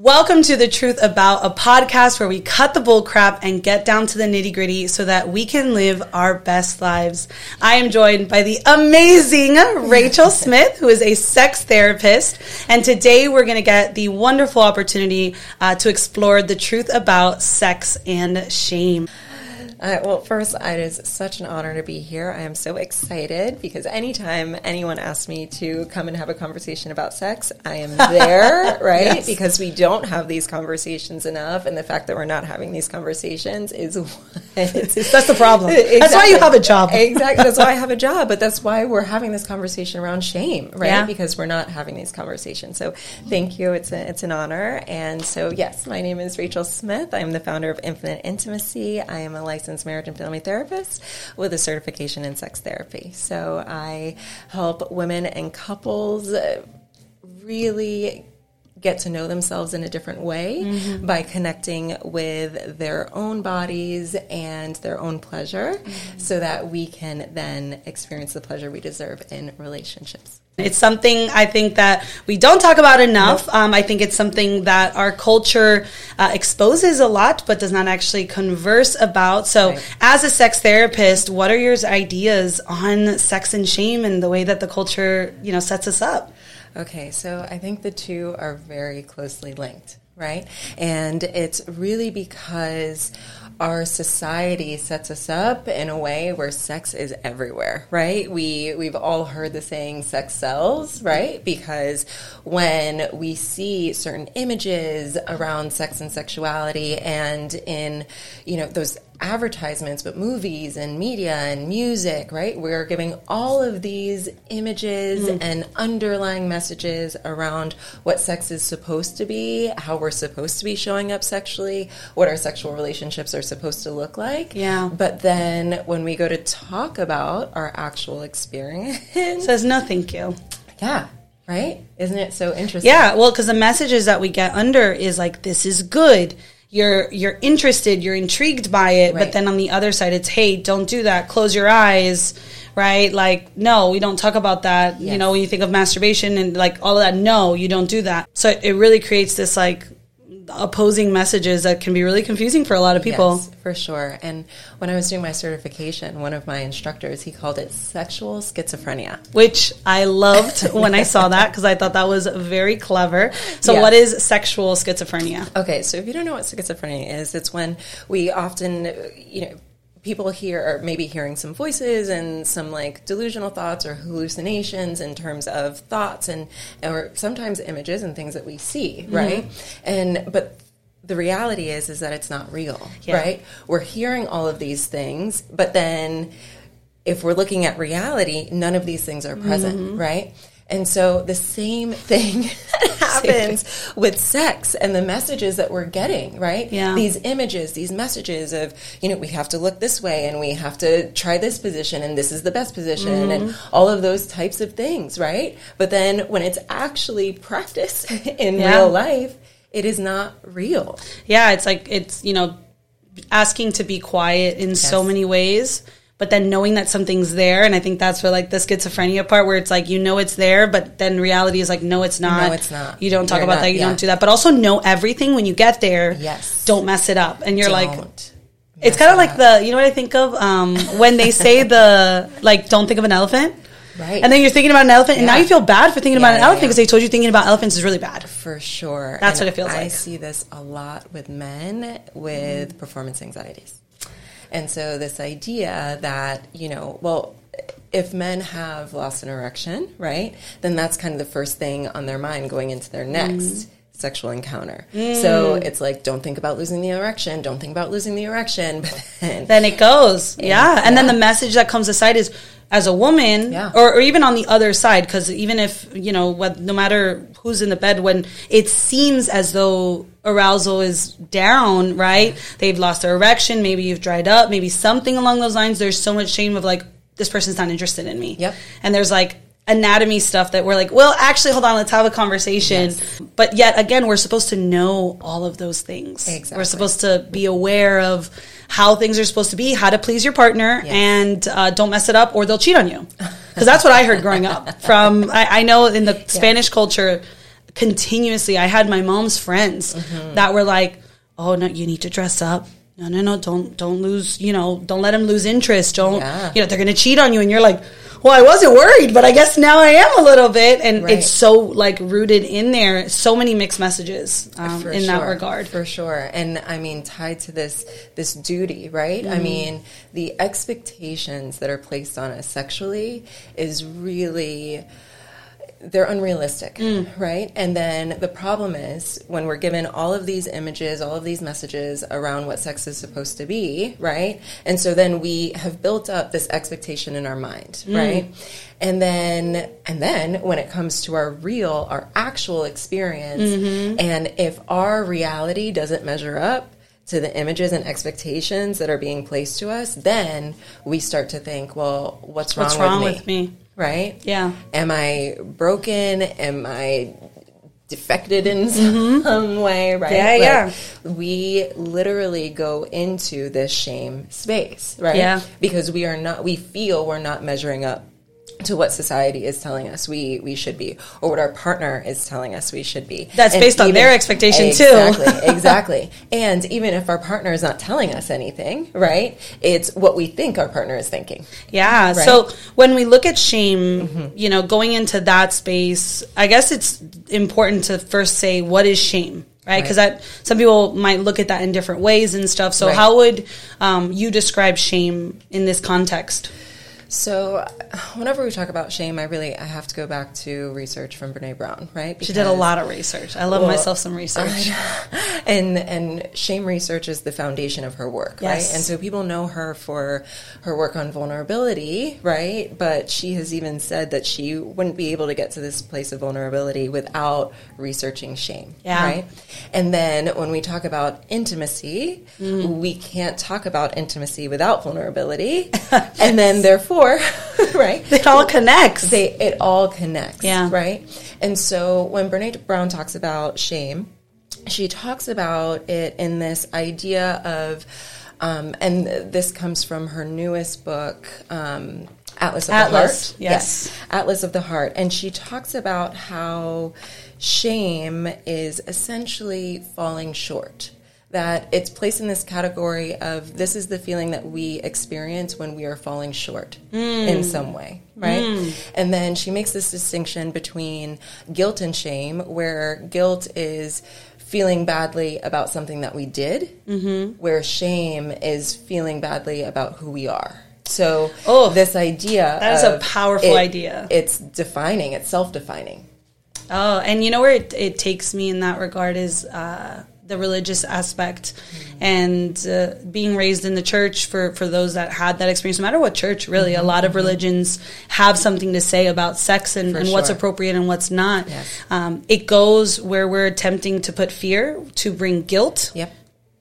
Welcome to The Truth About, a podcast where we cut the bull crap and get down to the nitty gritty so that we can live our best lives. I am joined by the amazing Rachel Smith, who is a sex therapist. And today we're going to get the wonderful opportunity uh, to explore the truth about sex and shame. Uh, well, first, it is such an honor to be here. I am so excited because anytime anyone asks me to come and have a conversation about sex, I am there, right? yes. Because we don't have these conversations enough, and the fact that we're not having these conversations is that's the problem. Exactly. That's why you have a job. exactly. That's why I have a job, but that's why we're having this conversation around shame, right? Yeah. Because we're not having these conversations. So, thank you. It's a, it's an honor. And so, yes, my name is Rachel Smith. I'm the founder of Infinite Intimacy. I am a licensed licensed marriage and family therapist with a certification in sex therapy. So I help women and couples really get to know themselves in a different way mm-hmm. by connecting with their own bodies and their own pleasure mm-hmm. so that we can then experience the pleasure we deserve in relationships. It's something I think that we don't talk about enough. Nope. Um, I think it's something that our culture uh, exposes a lot, but does not actually converse about. So, right. as a sex therapist, what are your ideas on sex and shame and the way that the culture, you know, sets us up? Okay, so I think the two are very closely linked, right? And it's really because our society sets us up in a way where sex is everywhere, right? We we've all heard the saying sex sells, right? Because when we see certain images around sex and sexuality and in, you know, those advertisements, but movies and media and music, right? We're giving all of these images mm. and underlying messages around what sex is supposed to be, how we're supposed to be showing up sexually, what our sexual relationships are supposed to look like. Yeah. But then when we go to talk about our actual experience, says no, thank you. Yeah. Right? Isn't it so interesting? Yeah. Well, because the messages that we get under is like, this is good you're you're interested, you're intrigued by it, right. but then on the other side it's hey, don't do that. Close your eyes, right? Like no, we don't talk about that. Yes. You know, when you think of masturbation and like all of that, no, you don't do that. So it really creates this like opposing messages that can be really confusing for a lot of people. Yes, for sure. And when I was doing my certification, one of my instructors, he called it sexual schizophrenia. Which I loved when I saw that because I thought that was very clever. So yes. what is sexual schizophrenia? Okay, so if you don't know what schizophrenia is, it's when we often, you know, people hear or maybe hearing some voices and some like delusional thoughts or hallucinations in terms of thoughts and or sometimes images and things that we see mm-hmm. right and but the reality is is that it's not real yeah. right we're hearing all of these things but then if we're looking at reality none of these things are present mm-hmm. right and so the same thing happens with sex and the messages that we're getting, right? Yeah. These images, these messages of, you know, we have to look this way and we have to try this position and this is the best position mm-hmm. and all of those types of things, right? But then when it's actually practiced in yeah. real life, it is not real. Yeah, it's like it's, you know, asking to be quiet in yes. so many ways but then knowing that something's there and i think that's where like the schizophrenia part where it's like you know it's there but then reality is like no it's not no it's not you don't talk you're about not, that you yeah. don't do that but also know everything when you get there yes don't mess it up and you're don't. like it's kind of like the you know what i think of um, when they say the like don't think of an elephant Right. And then you're thinking about an elephant, and yeah. now you feel bad for thinking yeah, about an yeah, elephant because they told you thinking about elephants is really bad. For sure. That's and what it feels I like. I see this a lot with men with mm. performance anxieties. And so this idea that, you know, well, if men have lost an erection, right, then that's kind of the first thing on their mind going into their next mm. Sexual encounter. Mm. So it's like, don't think about losing the erection, don't think about losing the erection. But then, then it goes. And, yeah. And yeah. then the message that comes aside is, as a woman yeah. or, or, even on the other side because even if you know what, no matter who's in the bed when it seems as though arousal is down right they've lost their erection maybe you've dried up maybe something along those lines there's so much shame of like this person's not interested in me yep and there's like anatomy stuff that we're like, well, actually, hold on, let's have a conversation. Yes. But yet again, we're supposed to know all of those things. Exactly. We're supposed to be aware of how things are supposed to be, how to please your partner, yes. and uh, don't mess it up or they'll cheat on you. Because that's what I heard growing up. From I, I know in the yeah. Spanish culture, continuously. I had my mom's friends Mm-hmm. that were like, "Oh no, you need to dress up." No, no, no! Don't, don't lose. You know, don't let them lose interest. Don't, Yeah. you know, they're going to cheat on you, and you're like, "Well, I wasn't worried, but I guess now I am a little bit." And Right. it's so like rooted in there. So many mixed messages um, in that regard. for sure and i mean tied to this this duty right Mm-hmm. i mean the expectations that are placed on us sexually is really they're unrealistic, Mm. right? And then the problem is when we're given all of these images, all of these messages around what sex is supposed to be, right? And so then we have built up this expectation in our mind, Mm. right? And then and then when it comes to our real, our actual experience, Mm-hmm. and if our reality doesn't measure up to the images and expectations that are being placed to us, then we start to think, well, what's wrong, What's wrong with, with me? Right? Yeah. Am I broken? Am I defected in some way? Right? Mm-hmm. Yeah, yeah. We literally go into this shame space, right? Yeah. Because we are not. We feel we're not measuring up to what society is telling us we we should be, or what our partner is telling us we should be. That's And based on their expectation, too. Exactly, exactly. And even if our partner is not telling us anything, right? It's what we think our partner is thinking. Yeah. So when we look at shame, you know, going into that space, I guess it's important to first say what is shame, right? Because that some people might look at that in different ways and stuff. So Right. how would um, you describe shame in this context? So, whenever we talk about shame, I really I have to go back to research from Brene Brown, right? She did a lot of research. I love Well, myself some research. and and shame research is the foundation of her work, Yes. right? And so people know her for her work on vulnerability, right? But she has even said that she wouldn't be able to get to this place of vulnerability without researching shame, Yeah. right? And then when we talk about intimacy, Mm. we can't talk about intimacy without vulnerability, and then therefore, right? It all connects. they it all connects Yeah. right and so when brene brown talks about shame she talks about it in this idea of um, and this comes from her newest book um, atlas of Atlas, the heart yes. atlas of the heart and she talks about how shame is essentially falling short that it's placed in this category of this is the feeling that we experience when we are falling short in mm. some way, right? Mm. And then she makes this distinction between guilt and shame, where guilt is feeling badly about something that we did, mm-hmm. where shame is feeling badly about who we are. So Oh, this idea that is a powerful it- idea. It's defining, it's self-defining. Oh, and you know where it, it takes me in that regard is uh, the religious aspect and uh, being raised in the church for, for those that had that experience, no matter what church, really. A lot of religions have something to say about sex and, and what's appropriate and what's not. Yes. Um, it goes where we're attempting to put fear to bring guilt. Yep.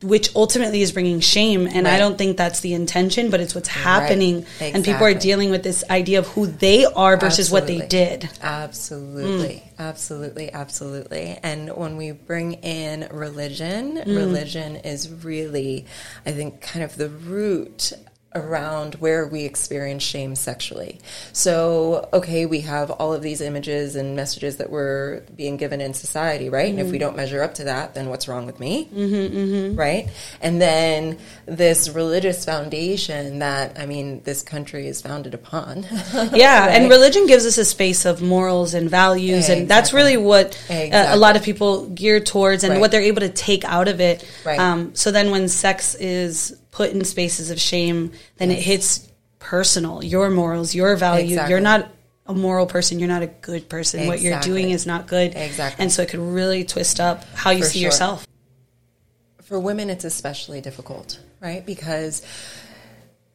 Which ultimately is bringing shame, and I don't think that's the intention, but it's what's happening, and people are dealing with this idea of who they are versus what they did. Absolutely, Mm. absolutely, absolutely. And when we bring in religion, Mm. religion is really, I think, kind of the root around where we experience shame sexually. So, okay, we have all of these images and messages that we're being given in society, right? And if we don't measure up to that, then what's wrong with me? Mm-hmm, Right? And then this religious foundation that, I mean, this country is founded upon. Yeah, and religion gives us a space of morals and values, and that's really what uh, a Exactly. lot of people gear towards, and Right. what they're able to take out of it. Right. Um, so then, when sex is put in spaces of shame, then it hits personal, your morals, your value. Exactly. You're not a moral person. You're not a good person. What you're doing is not good. Exactly. And so it could really twist up how you For see sure. yourself. for women it's especially difficult right because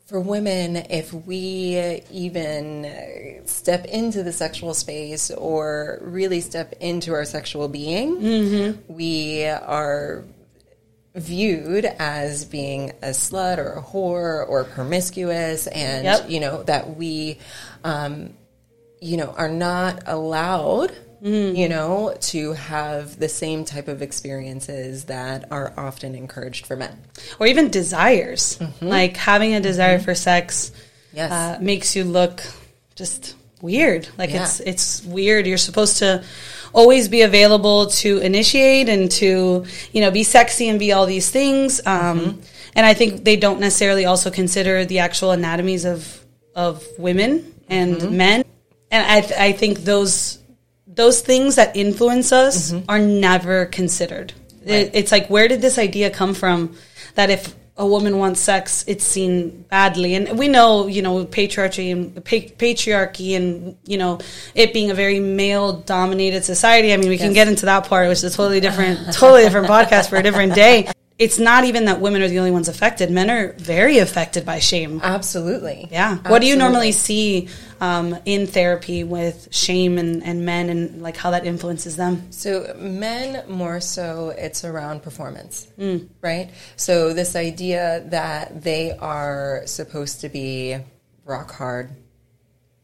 for women if we even step into the sexual space or really step into our sexual being Mm-hmm. we are viewed as being a slut or a whore or promiscuous and Yep. you know that we um, you know are not allowed you know to have the same type of experiences that are often encouraged for men Or even desires. Like having a desire for sex Yes. uh, makes you look just weird. Like yeah. it's it's weird. You're supposed to always be available to initiate and to you know be sexy and be all these things. Um, mm-hmm. And I think they don't necessarily also consider the actual anatomies of of women and mm-hmm. men. And I th- I think those those things that influence us mm-hmm. are never considered. Right. It, it's like where did this idea come from that if a woman wants sex, it's seen badly. And we know, you know, patriarchy and pa- patriarchy and, you know, it being a very male dominated society. I mean, we yes. can get into that part, which is a totally different, totally different podcast for a different day it's not even that women are the only ones affected. Men are very affected by shame. Absolutely. Yeah. Absolutely. What do you normally see um, in therapy with shame and, and men and like how that influences them? So, men more so, it's around performance, mm. right? So, this idea that they are supposed to be rock hard,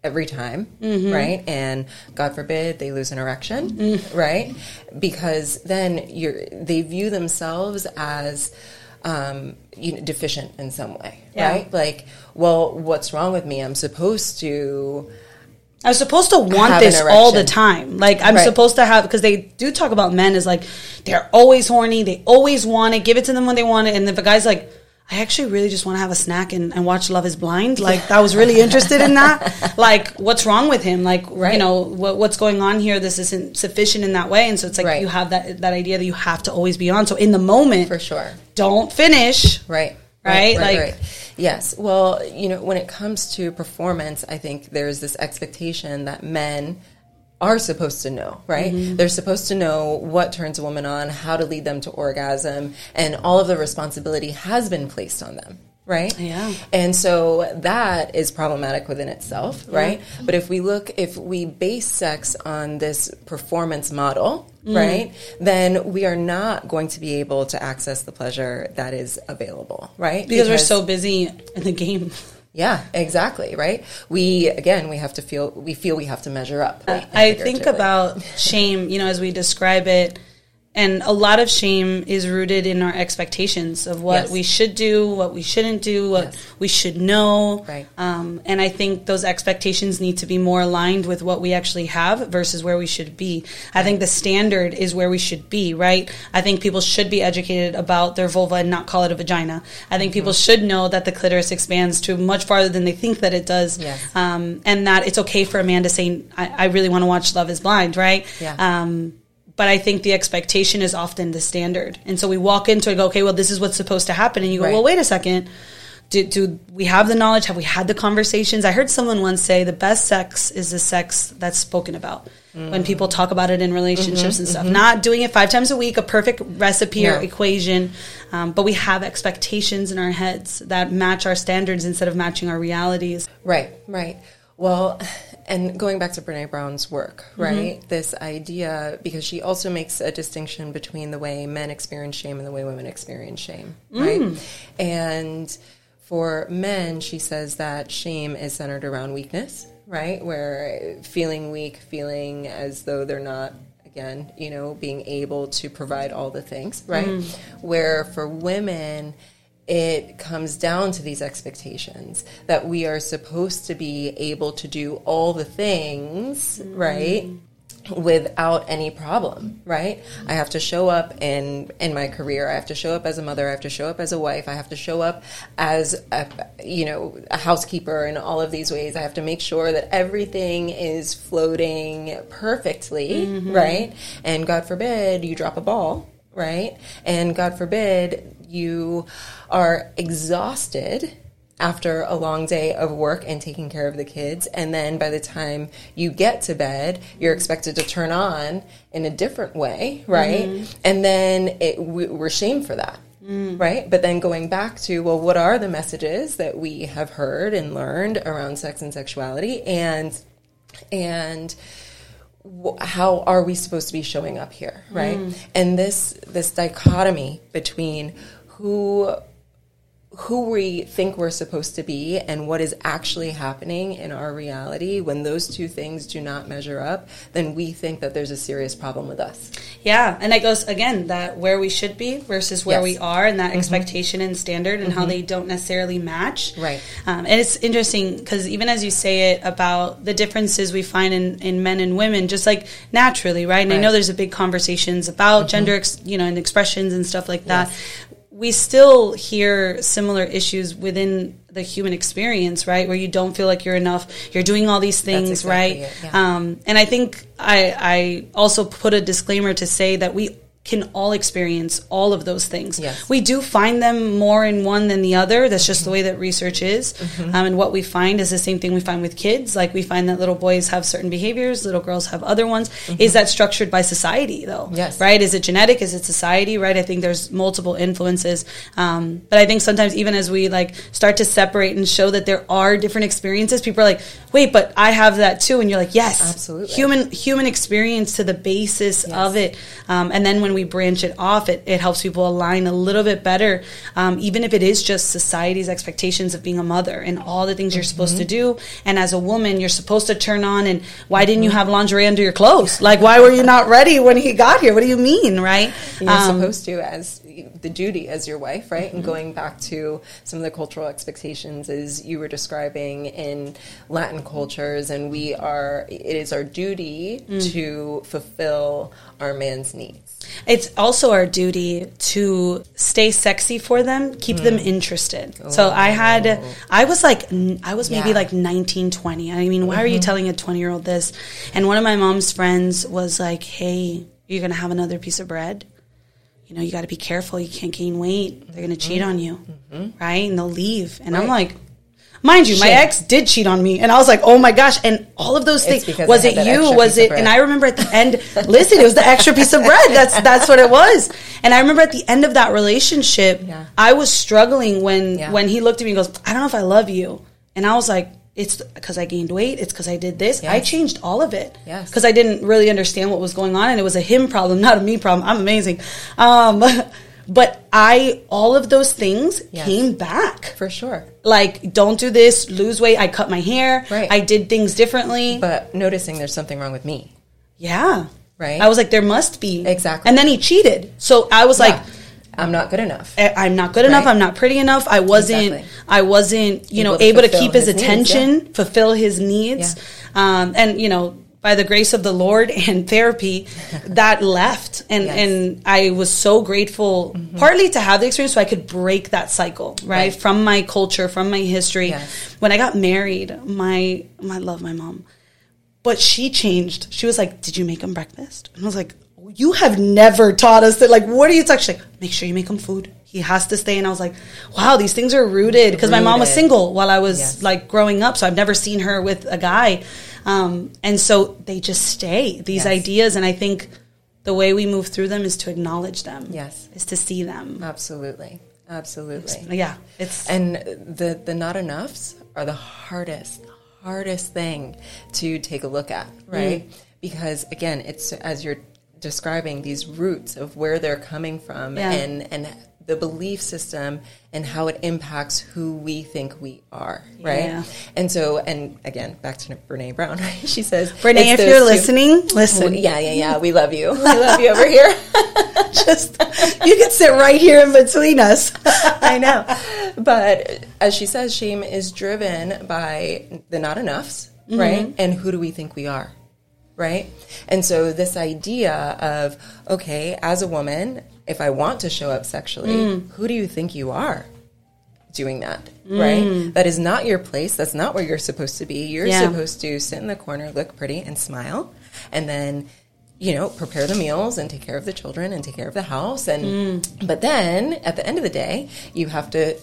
every time, mm-hmm. right? And God forbid they lose an erection, mm. right? Because then you're they view themselves as um, you know, deficient in some way, yeah. right? Like, well, what's wrong with me? I'm supposed to. I'm supposed to want this all the time. Like I'm right. supposed to have because they do talk about men as like they're always horny, they always want it, give it to them when they want it, and if a guy's like, I actually really just want to have a snack and, and watch Love is Blind. Like, I was really interested in that. Like, what's wrong with him? Like, right. you know, what, what's going on here? This isn't sufficient in that way. And so it's like right. you have that, that idea that you have to always be on. So in the moment, for sure, don't finish. Right. Right. right like, yes. Well, you know, when it comes to performance, I think there's this expectation that men are supposed to know, right? Mm-hmm. They're supposed to know what turns a woman on, how to lead them to orgasm, and all of the responsibility has been placed on them, right? Yeah. And so that is problematic within itself, yeah. right? But if we look, if we base sex on this performance model, mm. right, then we are not going to be able to access the pleasure that is available, right? Because, because we're so busy in the game. Yeah, exactly, right? We again, we have to feel we feel we have to measure up. I think about shame, you know, as we describe it and a lot of shame is rooted in our expectations of what yes. we should do, what we shouldn't do, what yes. we should know. Right. Um, and I think those expectations need to be more aligned with what we actually have versus where we should be. I think the standard is where we should be, right? I think people should be educated about their vulva and not call it a vagina. I think mm-hmm. people should know that the clitoris expands to much farther than they think that it does. Yes. Um, and that it's okay for a man to say, I, I really want to watch Love is Blind, right? Yeah. Um, but I think the expectation is often the standard. And so we walk into it go, okay, well, this is what's supposed to happen. And you go, right. well, wait a second. Do, do, we have the knowledge? Have we had the conversations? I heard someone once say the best sex is the sex that's spoken about mm. when people talk about it in relationships mm-hmm, and stuff. Mm-hmm. Not doing it five times a week, a perfect recipe no. or equation, um, but we have expectations in our heads that match our standards instead of matching our realities. Right, right. Well, and going back to Brene Brown's work, mm-hmm. right? Mm-hmm. This idea, because she also makes a distinction between the way men experience shame and the way women experience shame, mm. right? And for men, she says that shame is centered around weakness, right? Where feeling weak, feeling as though they're not again, you know, being able to provide all the things, right? Mm. Where for women, it comes down to these expectations that we are supposed to be able to do all the things, mm-hmm. right? without any problem right i have to show up in in my career i have to show up as a mother i have to show up as a wife i have to show up as a you know a housekeeper in all of these ways i have to make sure that everything is floating perfectly mm-hmm. right and god forbid you drop a ball right and god forbid you are exhausted after a long day of work and taking care of the kids and then by the time you get to bed you're expected to turn on in a different way right mm-hmm. and then it, we, we're shamed for that mm. right but then going back to well what are the messages that we have heard and learned around sex and sexuality and and how are we supposed to be showing up here right mm. and this this dichotomy between who who we think we're supposed to be and what is actually happening in our reality, when those two things do not measure up, then we think that there's a serious problem with us. Yeah, and it goes again that where we should be versus where Yes. we are, and that mm-hmm. expectation and standard, and how mm-hmm. they don't necessarily match. Right. Um, and it's interesting because even as you say it about the differences we find in, in men and women, just like naturally, right? And I know there's a big conversations about mm-hmm. gender, ex, you know, and expressions and stuff like that. We still hear similar issues within the human experience, right? Where you don't feel like you're enough. You're doing all these things, exactly right? yeah. Um, and I think I, I also put a disclaimer to say that we can all experience all of those things. Yes. We do find them more in one than the other. That's just the way that research is. Mm-hmm. Um, and what we find is the same thing we find with kids. Like we find that little boys have certain behaviors, little girls have other ones. Is that structured by society though? Mm-hmm. Yes. Right? Is it genetic? Is it society? Right? I think there's multiple influences. Um, but I think sometimes even as we like start to separate and show that there are different experiences, people are like, wait, but I have that too. And you're like, yes, Absolutely. Human, human experience to the basis of it. Um, and then when we branch it off, it, it helps people align a little bit better, um, even if it is just society's expectations of being a mother and all the things you're supposed to Mm-hmm. do. And as a woman, you're supposed to turn on. And why didn't you have lingerie under your clothes? Like, why were you not ready when he got here? What do you mean, right? You're Um, supposed to, as the duty as your wife, right? And mm-hmm. going back to some of the cultural expectations, as you were describing in Latin cultures, and we are, it is our duty mm. to fulfill our man's needs. It's also our duty to stay sexy for them, keep them mm. interested. So I had, oh. I was like, I was maybe Yeah. like 19, 20. I mean, why are you mm-hmm. telling a 20 year old this? And one of my mom's friends was like, hey, you're going to have another piece of bread. You know, you got to be careful. You can't gain weight. They're going to cheat on you. Right. And they'll leave. And I'm like, Mind you, my ex did cheat on me, and I was like, "Oh my gosh!" And all of those things. Was it you? Was it? And I remember at the end. listen, it was the extra piece of bread. That's that's what it was. And I remember at the end of that relationship, Yeah. I was struggling when Yeah. when he looked at me and goes, "I don't know if I love you," and I was like. It's because I gained weight. It's because I did this. I changed all of it. Yes. Because I didn't really understand what was going on, and it was a him problem, not a me problem. I'm amazing. Um, but I, all of those things Yes. came back For sure. like don't do this lose weight i cut my hair Right. i did things differently But noticing there's something wrong with me. yeah Right. i was like there must be Exactly. and then he cheated so i was like Yeah. I'm not good enough. "I- i'm not good enough Right. i'm not pretty enough i wasn't Exactly. i wasn't you know Able to able to keep his, his needs, attention fulfill his needs um, and you know by the grace of the lord and therapy that left and Yes. Mm-hmm. and i was so grateful partly to have the experience so i could break that cycle right, Right. from my culture from my history Yes. when i got married my i love my mom but she changed. She was like, "Did you make him breakfast?" And I was like, "You have never taught us that. Like, what are you talking?" She's like, "Make sure you make him food. He has to stay." And I was like, "Wow, these things are rooted." Because my mom was single while I was Yes. like growing up, so I've never seen her with a guy. Um, and so they just stay these Yes. ideas, and I think the way we move through them is to acknowledge them. Yes. is to see them. Absolutely. Absolutely. Yeah, it's And the the not enoughs are the hardest hardest thing to take a look at, right? Because again, it's as you're describing these roots of where they're coming from Yeah. and and the belief system and how it impacts who we think we are, right? Yeah. And so, and again, back to Brene Brown, right? She says, Brene, if you're two- listening, listen. yeah, yeah, yeah, we love you, we love you over here. Just you can sit right here in between us. I know. But as she says, shame is driven by the not enoughs, Mm-hmm. right? And who do we think we are, right? And so this idea of, okay, as a woman, if I want to show up sexually, Mm. who do you think you are? Doing that, Mm. right? That is not your place. That's not where you're supposed to be. You're Yeah. supposed to sit in the corner, look pretty, and smile, and then you know, prepare the meals and take care of the children and take care of the house. And Mm. but then at the end of the day, you have to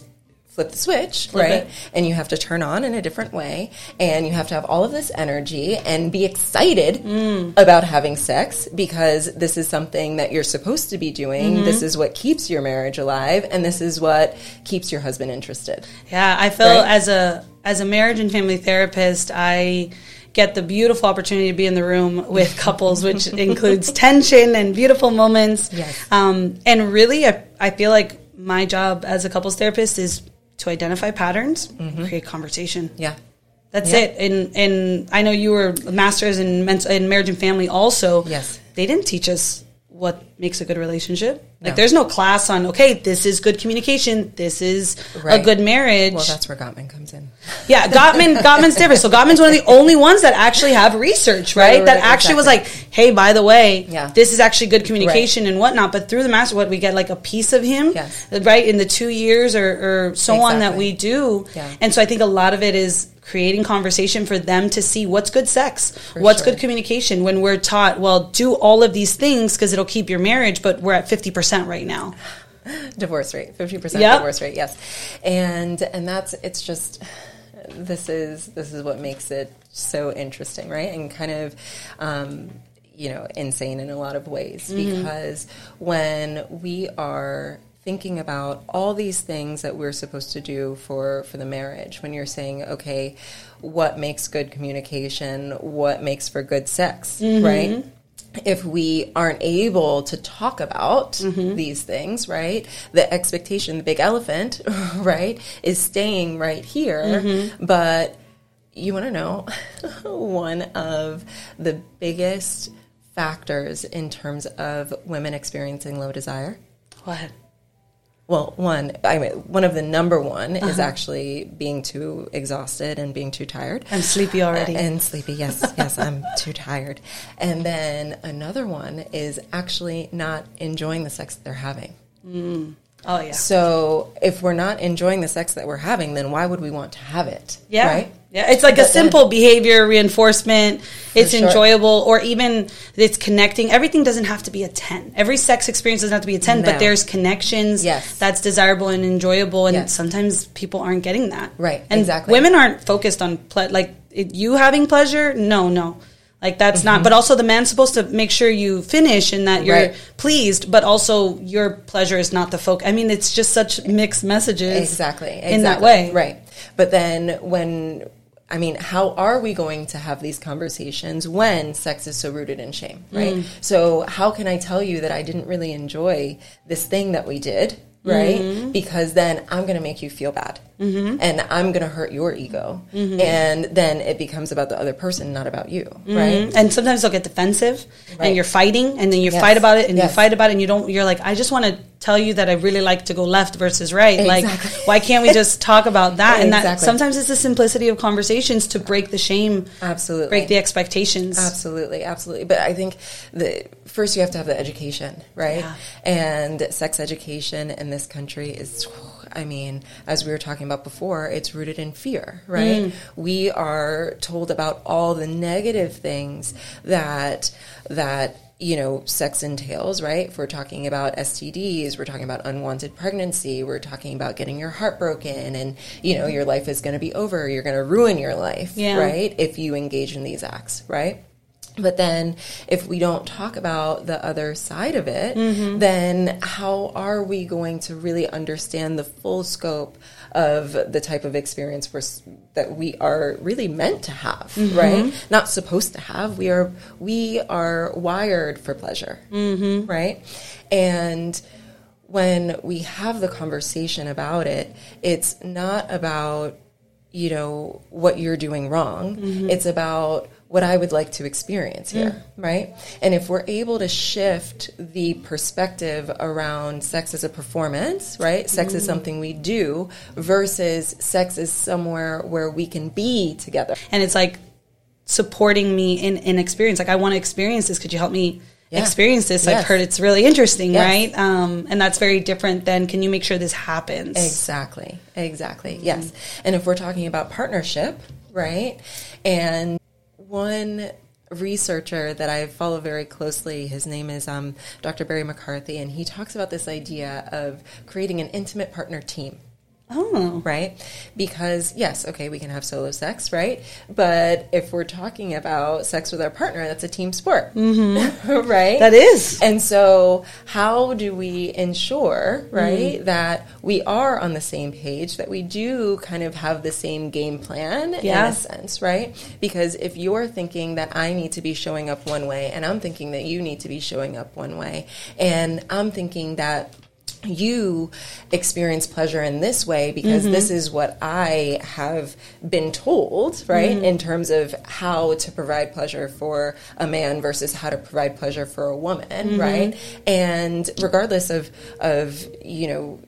flip the switch, Flip right? it. And you have to turn on in a different way, and you have to have all of this energy and be excited Mm. about having sex because this is something that you're supposed to be doing. Mm-hmm. This is what keeps your marriage alive, and this is what keeps your husband interested. Yeah, I feel Right? as a as a marriage and family therapist, I get the beautiful opportunity to be in the room with couples, which includes tension and beautiful moments. Yes. Um, and really, I, I feel like my job as a couples therapist is to identify patterns, mm-hmm. create conversation. Yeah. That's Yeah. it. And and I know you were masters in in marriage and family also. Yes. They didn't teach us what makes a good relationship. Like No. there's no class on okay, this is good communication, this is a good marriage. Well, that's where Gottman comes in. yeah, Gottman Gottman's different. So Gottman's one of the only ones that actually have research, right? Right, right, that right, actually was like, hey, by the way, Yeah. this is actually good communication and whatnot. But through the master, what we get like a piece of him, Yes. right, in the two years or, or so on that we do. Yeah. And so I think a lot of it is creating conversation for them to see what's good sex, what's sure. good communication. When we're taught, well, do all of these things because it'll keep your marriage, but we're at fifty percent right now. divorce rate 50% Yep. divorce rate yes. And and that's it's just this is this is what makes it so interesting right? And kind of um, you know insane in a lot of ways because when we are thinking about all these things that we're supposed to do for for the marriage when you're saying okay what makes good communication? What makes for good sex right if we aren't able to talk about mm-hmm. these things, right? The expectation, the big elephant, right, is staying right here. Mm-hmm. But you want to know one of the biggest factors in terms of women experiencing low desire? What? Well, one, I mean, one of the number one is uh-huh. actually being too exhausted and being too tired. I'm sleepy already. And sleepy, yes, yes, I'm too tired. And then another one is actually not enjoying the sex that they're having. Mm. oh yeah. So if we're not enjoying the sex that we're having, then why would we want to have it? Yeah. Right? Yeah. It's like a But then- simple behavior reinforcement. It's sure. enjoyable or even it's connecting. Everything doesn't have to be a 10. Every sex experience doesn't have to be a 10, but there's connections Yes. that's desirable and enjoyable. And Yes. sometimes people aren't getting that. Right, And exactly. women aren't focused on, ple- like, it, you having pleasure? No, no. Like that's not, but also the man's supposed to make sure you finish and that you're Mm-hmm. Right. pleased, but also your pleasure is not the focus. I mean, it's just such mixed messages. Exactly, In that way. Right. But then when I mean, how are we going to have these conversations when sex is so rooted in shame, right? Mm. So, how can I tell you that I didn't really enjoy this thing that we did, right? Mm-hmm. Because then I'm going to make you feel bad. And I'm going to hurt your ego. Mm-hmm. And then it becomes about the other person, not about you, right? And sometimes they'll get defensive Right. and you're fighting and then you Yes. fight about it and you fight about it and you don't, you're like, I just want to tell you that I really like to go left versus right. Like, why can't we just talk about that? And that sometimes it's the simplicity of conversations to break the shame, Absolutely. break the expectations. Absolutely, absolutely. But I think the first you have to have the education, right? Yeah. And sex education in this country is I mean, as we were talking about before, it's rooted in fear, right? Mm. We are told about all the negative things that that you know, sex entails, right? If we're talking about STDs, we're talking about unwanted pregnancy, we're talking about getting your heart broken and, you know, mm-hmm. your life is going to be over, you're going to ruin your life, Yeah. right? If you engage in these acts, right? But then, if we don't talk about the other side of it, mm-hmm. then how are we going to really understand the full scope of the type of experience we're, that we are really meant to have, mm-hmm. right? Not supposed to have. We are we are wired for pleasure, mm-hmm. right? And when we have the conversation about it, it's not about you know what you're doing wrong it's about what i would like to experience here hmm. right and if we're able to shift the perspective around sex as a performance right sex is hmm. something we do versus sex is somewhere where we can be together And it's like supporting me in, in experience. Like, I want to experience this. Could you help me Yeah. experience this? I've heard it's really interesting, Yes. right? Um, and that's very different than can you make sure this happens? Exactly. Exactly. Hmm. Yes. And if we're talking about partnership, right? And one researcher that I follow very closely, his name is um, Dr. Barry McCarthy, and he talks about this idea of creating an intimate partner team. Oh. Right? Because, yes, okay, we can have solo sex, right? But if we're talking about sex with our partner, that's a team sport. Mm-hmm. right? That is. And so, how do we ensure, right, Mm-hmm. that we are on the same page, that we do kind of have the same game plan in a sense, right? Because if you're thinking that I need to be showing up one way, and I'm thinking that you need to be showing up one way, and I'm thinking that you experience pleasure in this way because Mm-hmm. this is what I have been told, right? Mm-hmm. In terms of how to provide pleasure for a man versus how to provide pleasure for a woman, Mm-hmm. right? And regardless of of you know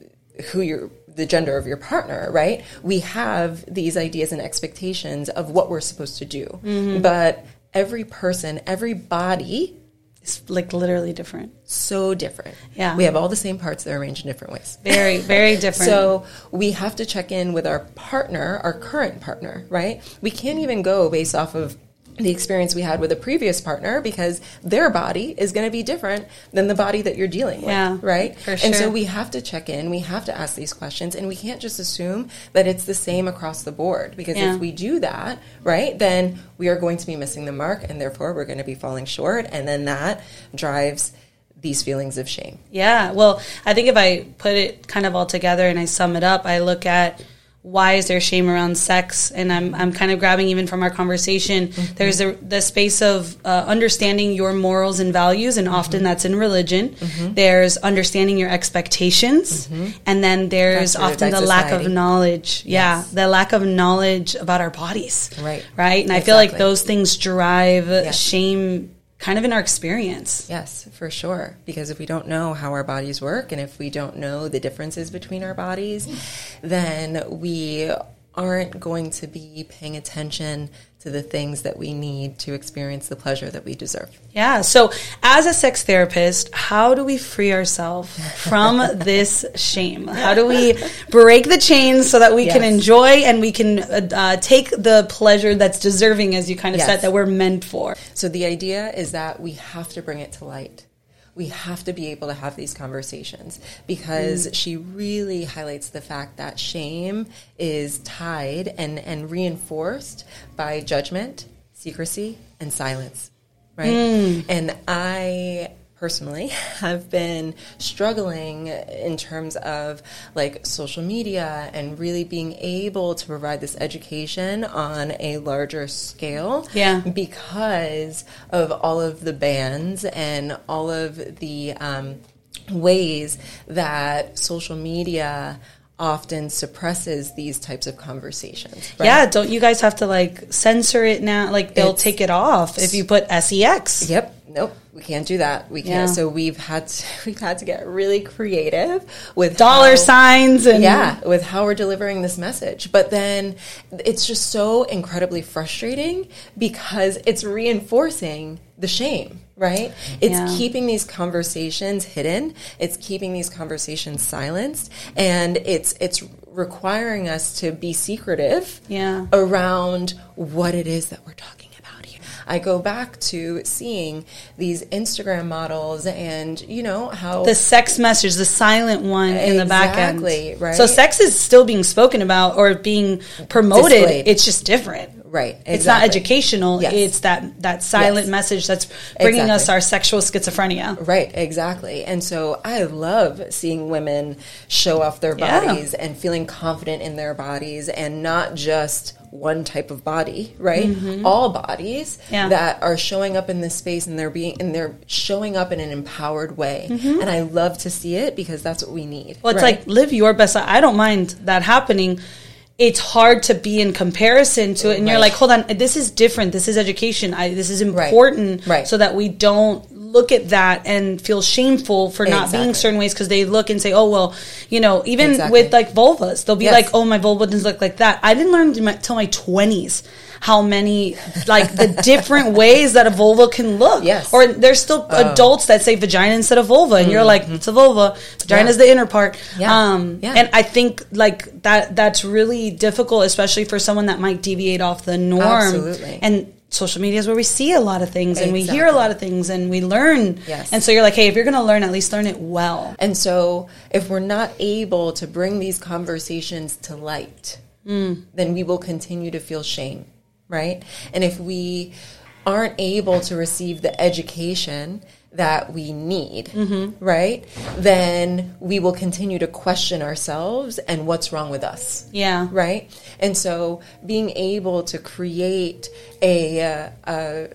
who you're the gender of your partner, right? We have these ideas and expectations of what we're supposed to do. Mm-hmm. But every person, every body It's like literally different. so different. Yeah. We have all the same parts that are arranged in different ways. Very, very different. So we have to check in with our partner, our current partner, right? We can't even go based off of the experience we had with a previous partner because their body is going to be different than the body that you're dealing with, Yeah, right? for And so we have to check in, we have to ask these questions, and we can't just assume that it's the same across the board because Yeah. if we do that, right, then we are going to be missing the mark and therefore we're going to be falling short, and then that drives these feelings of shame. Yeah. Well, I think if I put it kind of all together and I sum it up, I look at why is there shame around sex, and I'm I'm kind of grabbing even from our conversation. There's a, the space of uh, understanding your morals and values, and often that's in religion. There's understanding your expectations, and then there's often the lack of knowledge. Yeah, Yes. the lack of knowledge about our bodies. Right. Right. And I feel like those things drive Yes. shame, kind of in our experience. Yes, for sure. Because if we don't know how our bodies work and if we don't know the differences between our bodies, then we aren't going to be paying attention to the things that we need to experience the pleasure that we deserve. Yeah. So, as a sex therapist, how do we free ourselves from this shame? How do we break the chains so that we can enjoy and we can uh, uh, take the pleasure that's deserving, as you kind of Yes. said, that we're meant for? So the idea is that we have to bring it to light. We have to be able to have these conversations because mm. she really highlights the fact that shame is tied and, and reinforced by judgment, secrecy, and silence. Right? Mm. And I personally have been struggling in terms of like social media and really being able to provide this education on a larger scale Yeah. because of all of the bans and all of the um, ways that social media often suppresses these types of conversations. right? Yeah. Don't you guys have to like censor it now? Like, they'll It's- take it off if you put sex. Yep. Nope. We can't do that. We can't. Yeah. So we've had to, we've had to get really creative with Dollar how- signs and yeah, with how we're delivering this message. But then it's just so incredibly frustrating because it's reinforcing the shame, right? It's Yeah. keeping these conversations hidden. It's keeping these conversations silenced and it's it's requiring us to be secretive Yeah. around what it is that we're talking. I go back to seeing these Instagram models and you know how the sex message, the silent one in the back end. Exactly, right. So sex is still being spoken about or being promoted. Displayed. It's just different. Right, It's not educational. Yes. It's that that silent Yes. message that's bringing us our sexual schizophrenia. Right, exactly. And so I love seeing women show off their Yeah. bodies and feeling confident in their bodies and not just one type of body, right? All bodies Mm-hmm. Yeah. that are showing up in this space and they're being and they're showing up in an empowered way. And I love to see it because that's what we need. Mm-hmm. Well, it's right? like live your best. I don't mind that happening. It's hard to be in comparison to it, and you're like, hold on, this is different. This is education. I, this is important, Right. so that we don't look at that and feel shameful for not being certain ways because they look and say, oh well, you know, even Exactly. with like vulvas, they'll be Yes. like, oh my vulva doesn't look like that. I didn't learn until my twenties how many like the different ways that a vulva can look. Yes. or there's still adults that say vagina instead of vulva, and you're like, it's a vulva. Vagina Yeah. is the inner part. Yeah. Um, Yeah. And I think like that that's really difficult, especially for someone that might deviate off the norm. Absolutely. And social media is where we see a lot of things and we hear a lot of things and we learn. Yes. And so you're like, hey, if you're going to learn, at least learn it well. And so, if we're not able to bring these conversations to light, mm. then we will continue to feel shame, right? And if we aren't able to receive the education that we need, right? Then we will continue to question ourselves and what's wrong with us Yeah. right? And so being able to create a, uh, a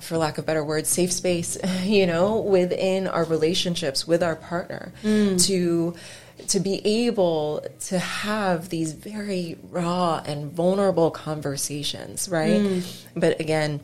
for lack of better words, safe space, you know, within our relationships with our partner mm. to to be able to have these very raw and vulnerable conversations, right? Mm. But again,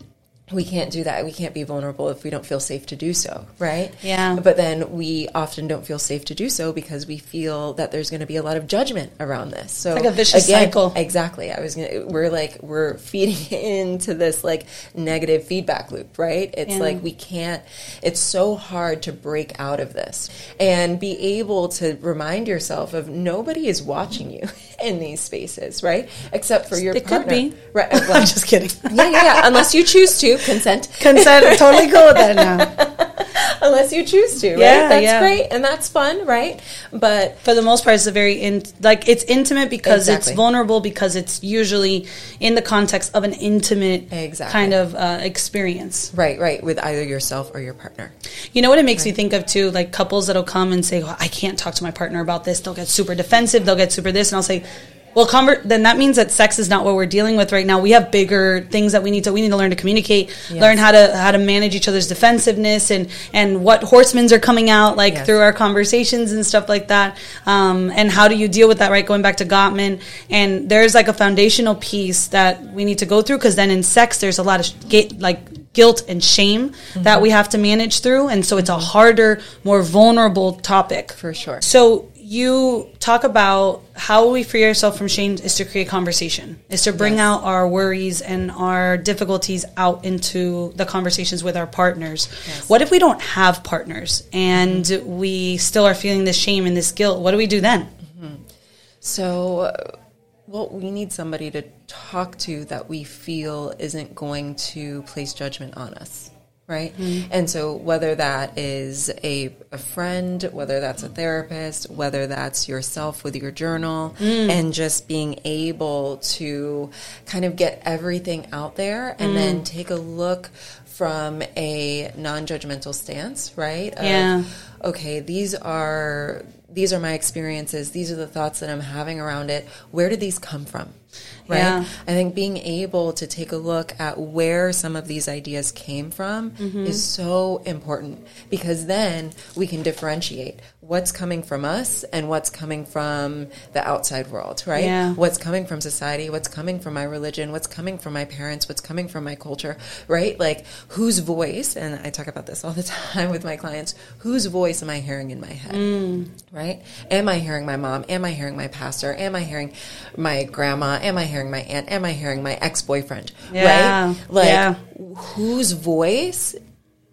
we can't do that. We can't be vulnerable if we don't feel safe to do so, right? Yeah. But then we often don't feel safe to do so because we feel that there's going to be a lot of judgment around this. So it's like a vicious again, cycle. Exactly. I was gonna, we're like we're feeding into this like negative feedback loop, right? It's yeah. like we can't. It's so hard to break out of this and be able to remind yourself of nobody is watching you in these spaces, right? Except for your it partner. could be. Right. Well, I'm just kidding. yeah, yeah, yeah. Unless you choose to consent. Consent. totally cool with that now. Unless you choose to, right? Yeah, that's yeah. great and that's fun, right? But for the most part, it's a very in, like it's intimate because exactly. it's vulnerable because it's usually in the context of an intimate exactly. kind of uh, experience. Right, right, with either yourself or your partner. You know what it makes right. me think of too, like couples that'll come and say, well, "I can't talk to my partner about this." They'll get super defensive. They'll get super this, and I'll say well, convert, then that means that sex is not what we're dealing with right now. We have bigger things that we need to we need to learn to communicate, yes. learn how to how to manage each other's defensiveness and and what horsemen's are coming out like yes. through our conversations and stuff like that. Um, and how do you deal with that? Right, going back to Gottman, and there's like a foundational piece that we need to go through because then in sex there's a lot of get, like guilt and shame mm-hmm. that we have to manage through, and so it's a harder, more vulnerable topic for sure. So you talk about how we free ourselves from shame is to create conversation, is to bring yes. out our worries and our difficulties out into the conversations with our partners. Yes. What if we don't have partners and mm-hmm. we still are feeling this shame and this guilt? What do we do then? Mm-hmm. So, uh, well, we need somebody to talk to that we feel isn't going to place judgment on us right? Mm-hmm. And so, whether that is a, a friend, whether that's a therapist, whether that's yourself with your journal, mm. and just being able to kind of get everything out there and mm. then take a look from a non judgmental stance, right? Of, yeah. Okay, these are. These are my experiences. These are the thoughts that I'm having around it. Where did these come from? right? Yeah. I think being able to take a look at where some of these ideas came from mm-hmm. is so important because then we can differentiate what's coming from us and what's coming from the outside world, right? Yeah. What's coming from society, what's coming from my religion, what's coming from my parents, what's coming from my culture, right? Like whose voice, and I talk about this all the time with my clients, whose voice am I hearing in my head, mm. right? Am I hearing my mom? Am I hearing my pastor? Am I hearing my grandma? Am I hearing my aunt? Am I hearing my ex boyfriend? Yeah. Right? Like, yeah. whose voice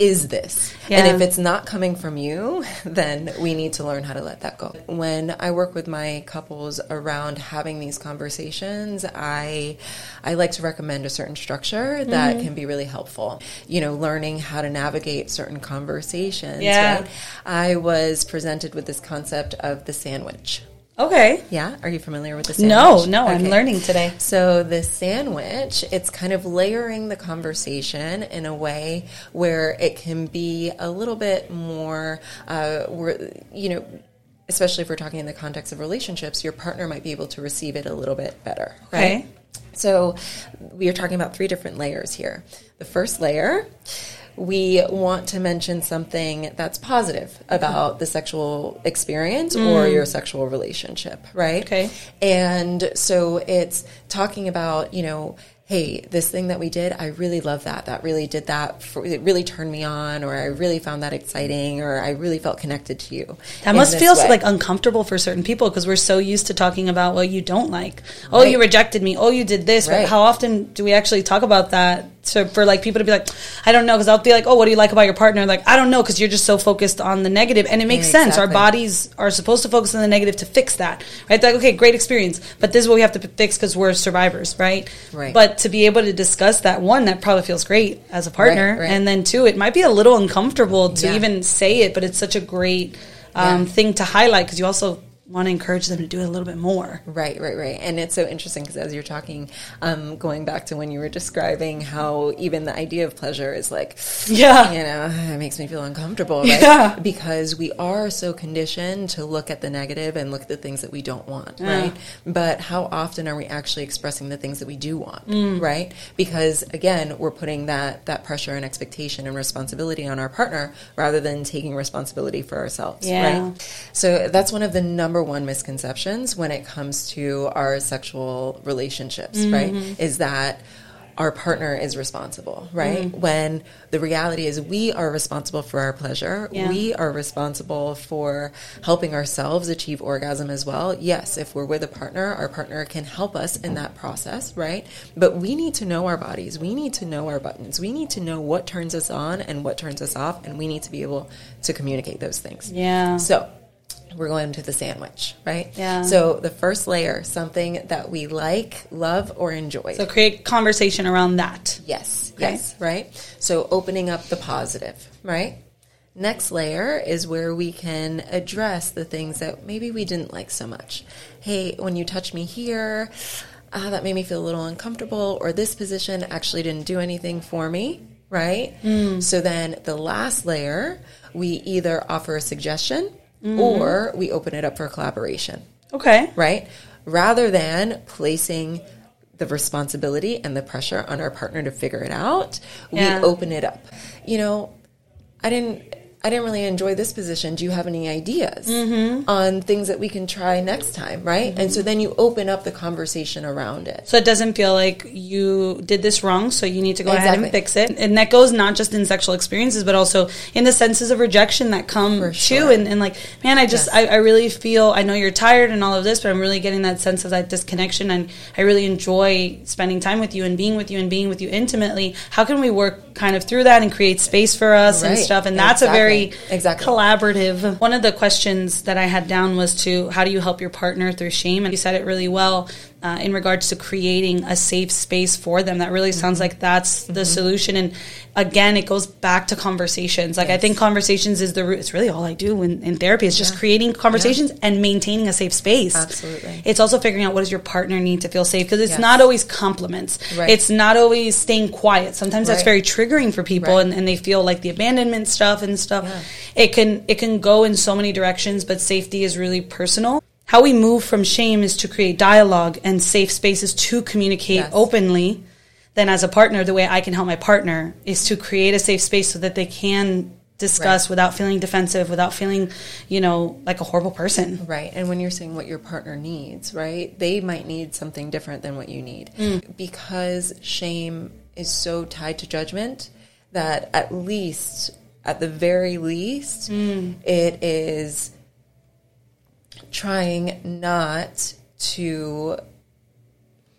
is this? Yeah. And if it's not coming from you, then we need to learn how to let that go. When I work with my couples around having these conversations, I I like to recommend a certain structure that mm-hmm. can be really helpful. You know, learning how to navigate certain conversations. Yeah. Right? I was presented with this concept of the sandwich. Okay. Yeah. Are you familiar with the sandwich? No, no, okay. I'm learning today. So the sandwich, it's kind of layering the conversation in a way where it can be a little bit more, uh, you know, especially if we're talking in the context of relationships, your partner might be able to receive it a little bit better. Right? Okay. So we are talking about three different layers here. The first layer we want to mention something that's positive about the sexual experience mm. or your sexual relationship, right? Okay. And so it's talking about, you know, hey, this thing that we did, I really love that. That really did that. For, it really turned me on, or I really found that exciting, or I really felt connected to you. That must feel like uncomfortable for certain people because we're so used to talking about what you don't like. Oh, you rejected me. Oh, you did this. Right. But how often do we actually talk about that? So for like people to be like, I don't know, because I'll be like, oh, what do you like about your partner? Like, I don't know, because you're just so focused on the negative, and it makes yeah, exactly. sense. Our bodies are supposed to focus on the negative to fix that, right? Like, okay, great experience, but this is what we have to fix because we're survivors, right? Right. But to be able to discuss that, one, that probably feels great as a partner, right, right. and then two, it might be a little uncomfortable to yeah. even say it, but it's such a great um, yeah. thing to highlight because you also want to encourage them to do it a little bit more. Right, right, right. And it's so interesting because as you're talking, um, going back to when you were describing how even the idea of pleasure is like, Yeah. you know, it makes me feel uncomfortable, right? Yeah. Because we are so conditioned to look at the negative and look at the things that we don't want, Yeah. right? But how often are we actually expressing the things that we do want, Mm. right? Because again, we're putting that that pressure and expectation and responsibility on our partner rather than taking responsibility for ourselves, Yeah. right? So that's one of the number one misconceptions when it comes to our sexual relationships, Mm-hmm. right? Is that our partner is responsible, right? Mm. When the reality is we are responsible for our pleasure. Yeah. We are responsible for helping ourselves achieve orgasm as well. Yes, if we're with a partner, our partner can help us in that process, right? But we need to know our bodies. We need to know our buttons. We need to know what turns us on and what turns us off, and we need to be able to communicate those things. Yeah. So we're going to the sandwich, right? Yeah. So the first layer, something that we like, love, or enjoy. So create conversation around that. yes, Okay. yes, right? So opening up the positive, right? Next layer is where we can address the things that maybe we didn't like so much. Hey, when you touch me here, ah, that made me feel a little uncomfortable, or this position actually didn't do anything for me, right? So then the last layer, we either offer a suggestion Mm-hmm. or we open it up for collaboration Okay. right? Rather than placing the responsibility and the pressure on our partner to figure it out, Yeah. we open it up. You know, I didn't I didn't really enjoy this position. Do you have any ideas Mm-hmm. on things that we can try next time, right? And so then you open up the conversation around it. So it doesn't feel like you did this wrong, so you need to go ahead and fix it. And that goes not just in sexual experiences, but also in the senses of rejection that come For too. And, and like, man, I just, Yes. I, I really feel, I know you're tired and all of this, but I'm really getting that sense of that disconnection. And I really enjoy spending time with you and being with you and being with you intimately. How can we work kind of through that and create space for us and stuff? And that's a very Exactly. Exactly. collaborative. One of the questions that I had down was to how do you help your partner through shame? And you said it really well uh, in regards to creating a safe space for them. That really sounds like that's the solution. And again, it goes back to conversations. Like I think conversations is the root. It's really all I do in, in therapy. It's just creating conversations and maintaining a safe space. Absolutely. It's also figuring out what does your partner need to feel safe because it's Yes. not always compliments. Right. It's not always staying quiet. Sometimes that's very triggering for people Right. and, and they feel like the abandonment stuff and stuff. It can it can go in so many directions, but safety is really personal. How we move from shame is to create dialogue and safe spaces to communicate Yes. openly. Then as a partner, the way I can help my partner is to create a safe space so that they can discuss Right. without feeling defensive, without feeling, you know, like a horrible person. Right. And when you're saying what your partner needs, right, they might need something different than what you need. Mm. Because shame is so tied to judgment that at least, at the very least, mm. it is trying not to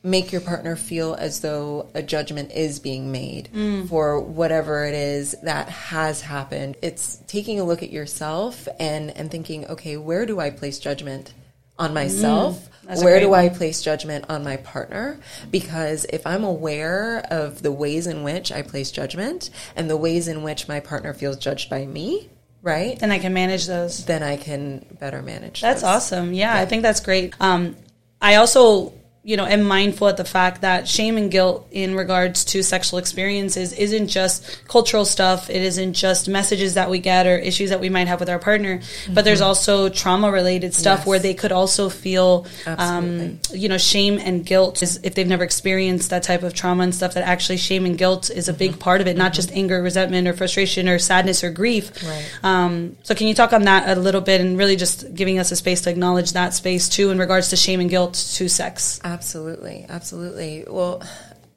make your partner feel as though a judgment is being made mm. for whatever it is that has happened. It's taking a look at yourself and and thinking, okay, where do I place judgment on mm. myself? That's a where do I place judgment on my partner? Because if I'm aware of the ways in which I place judgment and the ways in which my partner feels judged by me, right? Then I can manage those. Then I can better manage. That's those. awesome. Yeah, I think that's great. Um, I also, you know, am mindful at the fact that shame and guilt in regards to sexual experiences isn't just cultural stuff. It isn't just messages that we get or issues that we might have with our partner, but there's also trauma related stuff Yes. where they could also feel, um, you know, shame and guilt is if they've never experienced that type of trauma and stuff. That actually shame and guilt is a big part of it, not just anger, resentment, or frustration, or sadness or grief. Right. Um, so can you talk on that a little bit and really just giving us a space to acknowledge that space too in regards to shame and guilt to sex? Absolutely, absolutely. Well,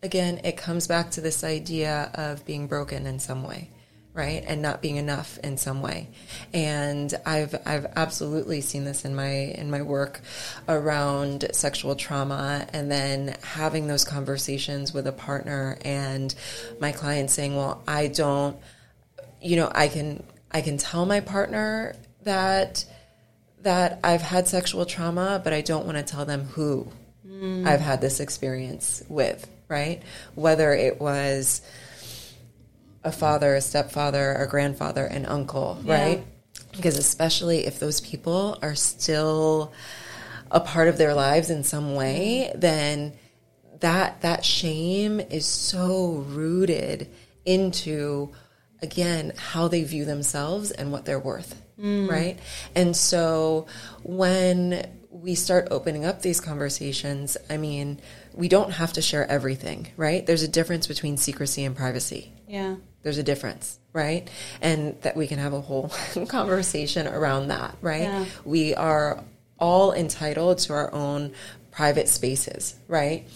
again, it comes back to this idea of being broken in some way, right? And not being enough in some way. And I've I've absolutely seen this in my in my work around sexual trauma and then having those conversations with a partner and my client saying, "Well, I don't you know, I can I can tell my partner that that I've had sexual trauma, but I don't want to tell them who Mm. I've had this experience with, right? Whether it was a father, a stepfather, a grandfather, an uncle, Yeah. right? because especially if those people are still a part of their lives in some way, mm. then that that shame is so rooted into again how they view themselves and what they're worth mm. right? And so when we start opening up these conversations i mean we don't have to share everything right? There's a difference between secrecy and privacy. Yeah. There's a difference right? And that we can have a whole conversation around that right? Yeah. we are all entitled to our own private spaces right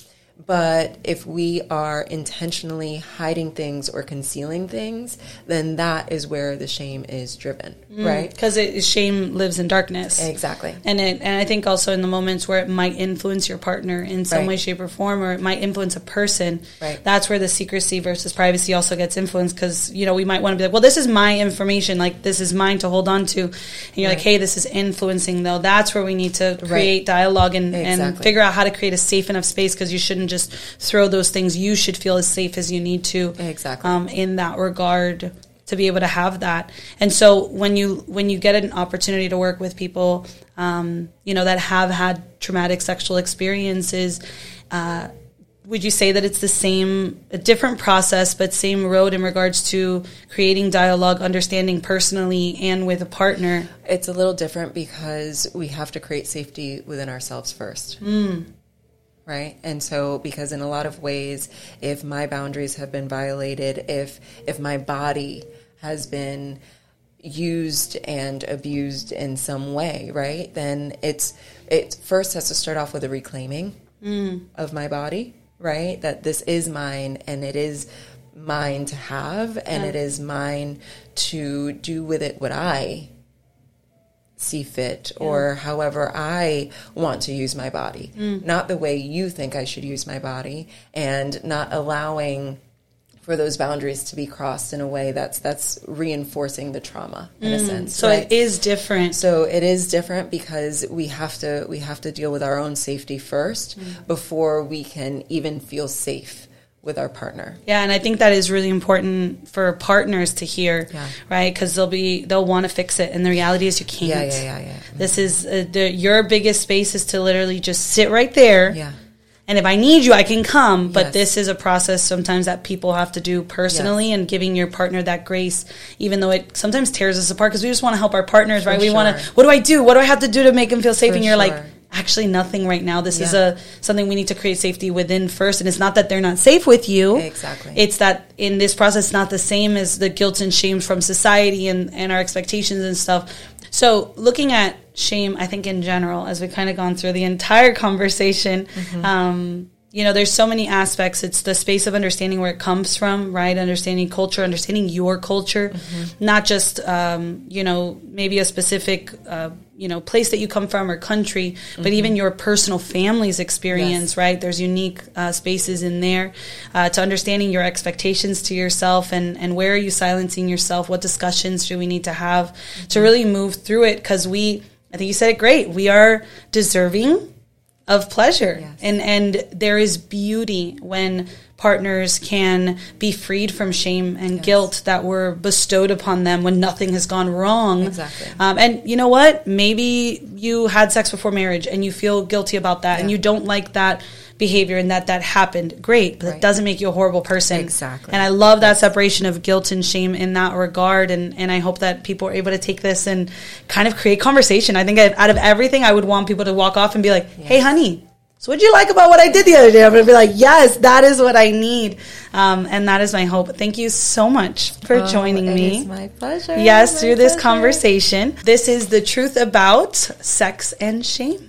but if we are intentionally hiding things or concealing things, then that is where the shame is driven, mm, right? Because shame lives in darkness. Exactly. And it, and I think also in the moments where it might influence your partner in some right. way, shape, or form, or it might influence a person, right. that's where the secrecy versus privacy also gets influenced. Because you know we might want to be like, well, this is my information, like this is mine to hold on to, and you're right. like, hey, this is influencing though. That's where we need to create dialogue and, exactly. and figure out how to create a safe enough space because you shouldn't just throw those things. You should feel as safe as you need to. Exactly. Um, in that regard, to be able to have that. And so when you when you get an opportunity to work with people, um, you know that have had traumatic sexual experiences. Uh, would you say that it's the same, a different process, but same road in regards to creating dialogue, understanding personally and with a partner? It's a little different because we have to create safety within ourselves first. Mm right and so because in a lot of ways if my boundaries have been violated if if my body has been used and abused in some way right then it's it first has to start off with a reclaiming mm. of my body right that this is mine and it is mine to have and yeah. it is mine to do with it what i see fit yeah. or however I want to use my body, mm. not the way you think I should use my body, and not allowing for those boundaries to be crossed in a way that's that's reinforcing the trauma in mm. a sense. So right? it is different. So it is different because we have to we have to deal with our own safety first mm. before we can even feel safe with our partner. Yeah, and I think that is really important for partners to hear, yeah. right? Because they'll be they'll want to fix it, and the reality is you can't. Yeah, yeah, yeah. yeah. This is uh, the, your biggest space is to literally just sit right there. Yeah. And if I need you, I can come. But yes. this is a process sometimes that people have to do personally, yes. and giving your partner that grace, even though it sometimes tears us apart because we just want to help our partners, for right? Sure. We want to. What do I do? What do I have to do to make them feel safe? For and you're sure. like actually nothing right now. This yeah. is a something we need to create safety within first. And it's not that they're not safe with you. Exactly. It's that in this process, not the same as the guilt and shame from society and, and our expectations and stuff. So looking at shame, I think in general, as we kind of gone through the entire conversation, mm-hmm. um, you know, there's so many aspects. It's the space of understanding where it comes from, right? Understanding culture, understanding your culture, mm-hmm. not just, um, you know, maybe a specific, uh, you know, place that you come from or country, mm-hmm. but even your personal family's experience, yes. right? There's unique uh, spaces in there uh, to understanding your expectations to yourself and, and where are you silencing yourself? What discussions do we need to have mm-hmm. to really move through it? Because we, I think you said it great. We are deserving of pleasure. Yes. And and there is beauty when partners can be freed from shame and yes. guilt that were bestowed upon them when nothing has gone wrong. Exactly. Um, and you know what? Maybe you had sex before marriage and you feel guilty about that yeah. and you don't like that behavior and that that happened. Great, but right. that doesn't make you a horrible person. Exactly. And I love that separation of guilt and shame in that regard. And, and I hope that people are able to take this and kind of create conversation. I think out of everything, I would want people to walk off and be like, yes. hey, honey, so what'd you like about what I did the other day? I'm going to be like, yes, that is what I need. Um, and that is my hope. Thank you so much for oh, joining me. It's my pleasure. Yes, my through this conversation. This is the truth about sex and shame.